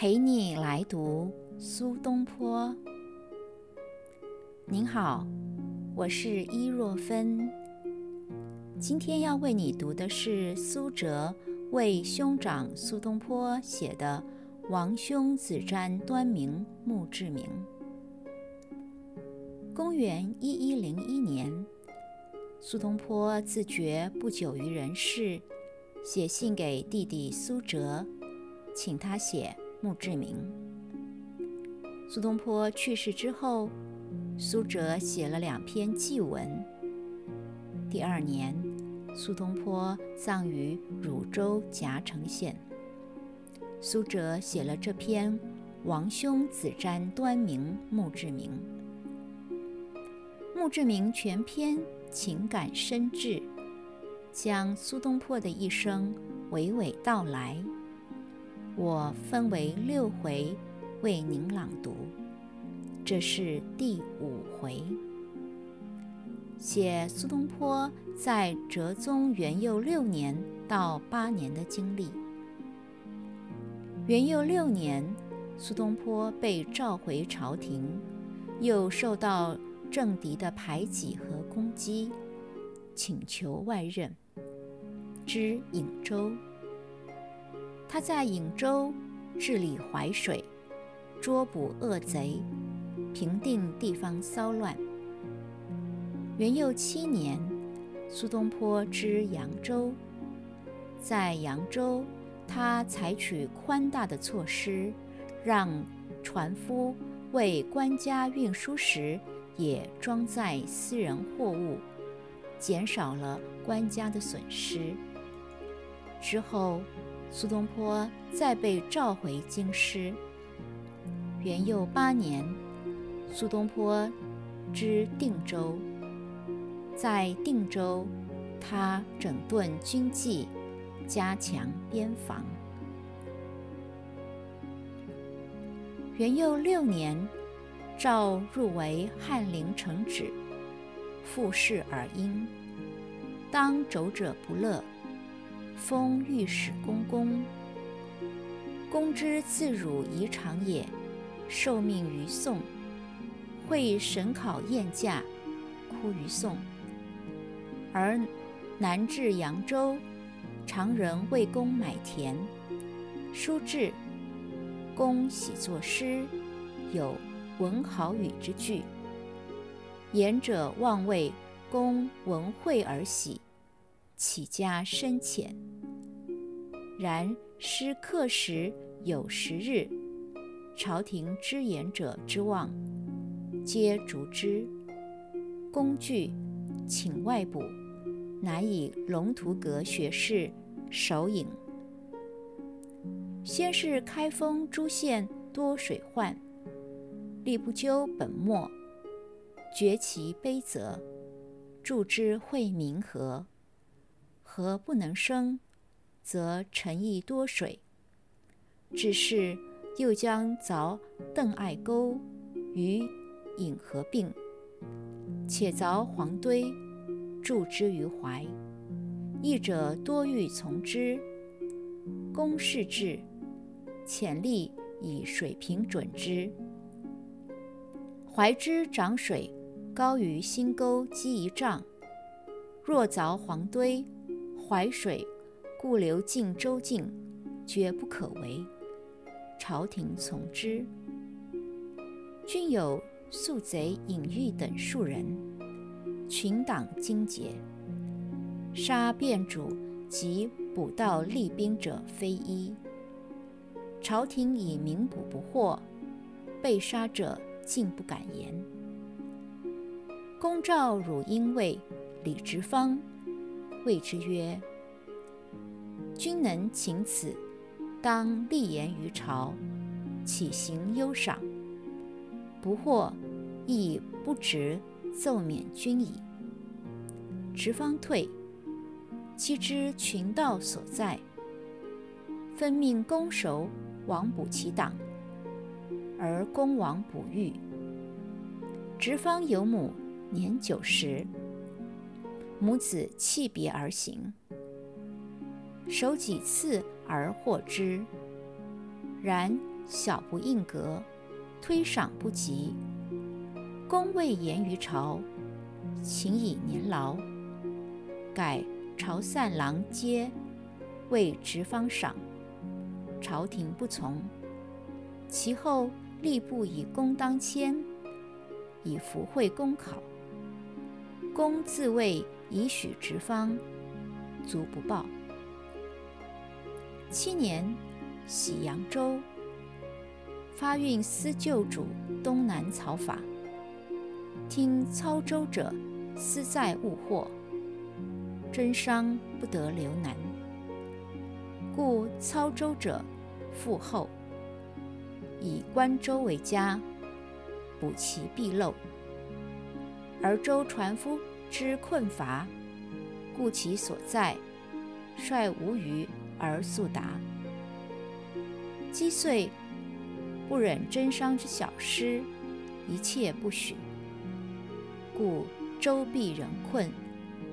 陪你来读苏东坡。您好，我是伊若芬。今天要为你读的是苏辙为兄长苏东坡写的《王兄子瞻端明墓志铭》。公元一一零一年，苏东坡自觉不久于人世，写信给弟弟苏辙，请他写。墓志铭。苏东坡去世之后，苏辙写了两篇祭文。第二年，苏东坡葬于汝州夹城县。苏辙写了这篇《王兄子瞻端明墓志铭》。墓志铭全篇情感深挚，将苏东坡的一生娓娓道来。我分为六回为您朗读，这是第五回，写苏东坡在哲宗元佑六年到八年的经历。元佑六年，苏东坡被召回朝廷，又受到政敌的排挤和攻击，请求外任，知颍州。他在颍州治理淮水，捉捕恶贼，平定地方骚乱。元佑七年，苏东坡知扬州，在扬州，他采取宽大的措施，让船夫为官家运输时也装载私人货物，减少了官家的损失。之后。苏东坡再被召回京师。元佑八年，苏东坡知定州，在定州，他整顿军纪，加强边防。元佑六年，诏入为翰林承旨，复事而因，当肘者不乐。封御史公公，公之自汝宜长也，受命于宋，会审考验驾，哭于宋。而南至扬州，常人为公买田，书至，公喜作诗，有文好语之句。言者望为公闻会而喜。起家深浅，然诗刻时有时日，朝廷知言者之望，皆逐之。工具请外补，乃以龙图阁学士首引。先是开封诸县多水患，力不究本末，绝其悲泽，助之惠民和。河不能生，则沉邑多水。只是又将凿邓艾沟，与引河并，且凿黄堆，筑之于淮。义者多欲从之。公事至，潜力以水平准之。淮之涨水，高于新沟积一丈。若凿黄堆，淮水故流进州境，绝不可为。朝廷从之。均有宿贼尹玉等数人，群党精结，杀变主及捕盗利兵者非一。朝廷以明捕不获，被杀者竟不敢言。公召汝阴尉李直方。谓之曰：“君能请此，当立言于朝，岂行忧赏？不获，亦不值奏免君矣。”直方退，妻知群盗所在，分命攻守往捕其党，而攻王捕狱。直方有母，年九十。母子弃别而行，守几次而获之。然小不应格，推赏不及。公未言于朝，请以年劳。改朝散郎阶，为直方赏。朝廷不从。其后吏部以公当迁，以福会公考。公自谓以许直方，卒不报。七年，徙扬州，发运司旧主东南草法。听操舟者私在物货，真商不得留难，故操舟者复后，以关州为家，补其弊漏。而舟船夫之困乏，故其所在，率无余而速达。击碎不忍真商之小失，一切不许。故周必人困，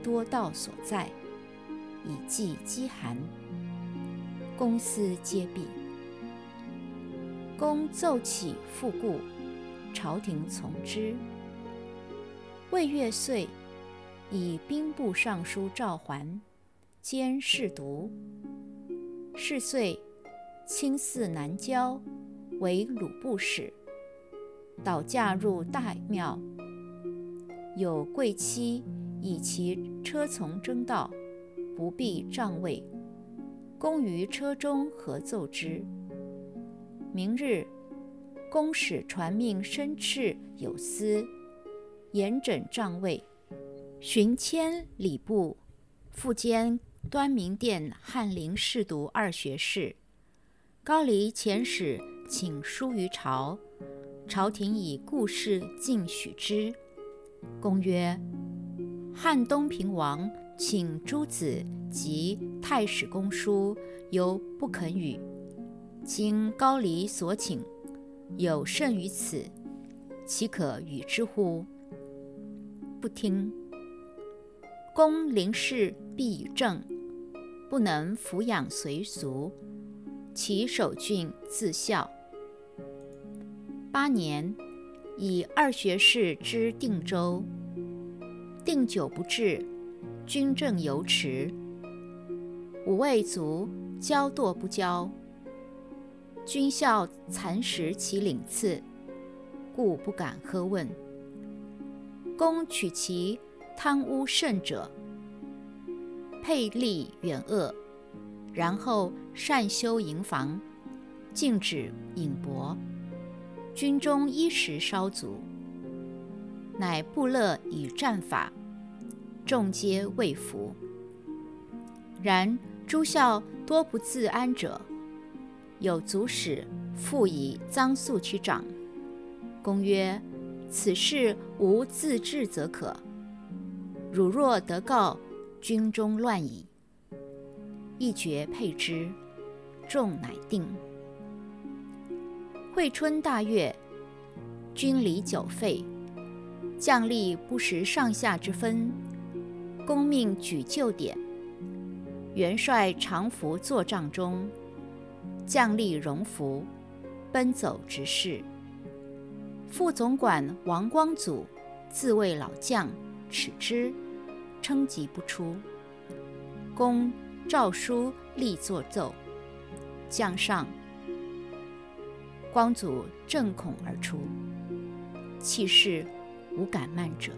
多道所在，以济饥寒。公私皆毕。公奏起复故，朝廷从之。魏月岁，以兵部尚书赵桓兼侍读。是岁，亲祀南郊，为鲁部使，导驾入大庙。有贵妻以其车从征道，不必帐位。公于车中合奏之。明日，公使传命申斥有司，严整帐位。寻迁礼部，复兼端明殿翰林侍读二学士。高黎遣使请书于朝，朝廷以故事尽许之。公曰：“汉东平王请诸子及太史公书，犹不肯与。今高黎所请，有甚于此，岂可与之乎？”不听。公临事必以正，不能抚养随俗，其守郡自效。八年。以二学士之定州，定久不至，军政犹迟。五未卒，骄惰不交。军校蚕食其领次，故不敢呵问。公取其贪污甚者，配吏远恶，然后善修营房，禁止饮帛。军中衣食稍足，乃布勒以战法，众皆畏服。然诸校多不自安者，有足使复以赃粟其长。公曰：“此事无自治则可。汝若得告，军中乱矣。”一决配之，众乃定。惠春大悦，军礼久废，将吏不识上下之分。公命举旧典，元帅常服坐帐中，将吏荣服，奔走直视。副总管王光祖自谓老将，耻之，称疾不出。公诏书立作奏，将上。光祖正恐而出，气势无敢慢者。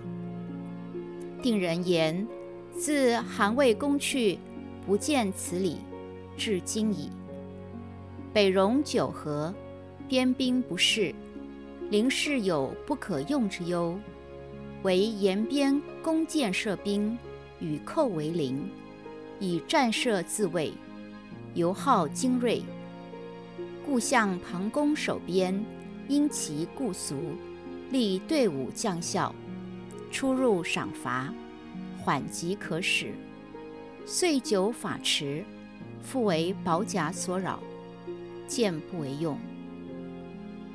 定人言：自韩魏攻去，不见此礼，至今矣。北戎九合，边兵不适，临事有不可用之忧，为沿边弓箭射兵，与寇为邻，以战射自卫，尤好精锐。故向庞公守边，因其故俗，立队伍将校，出入赏罚，缓急可使。岁久法迟，复为保甲所扰，剑不为用。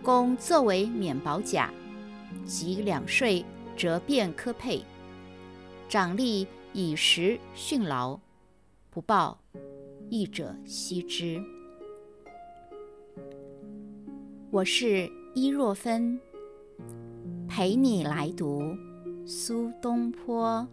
公作为免保甲，及两税则变科配，长吏以时训劳，不报，义者惜之。我是伊若芬，陪你来读苏东坡。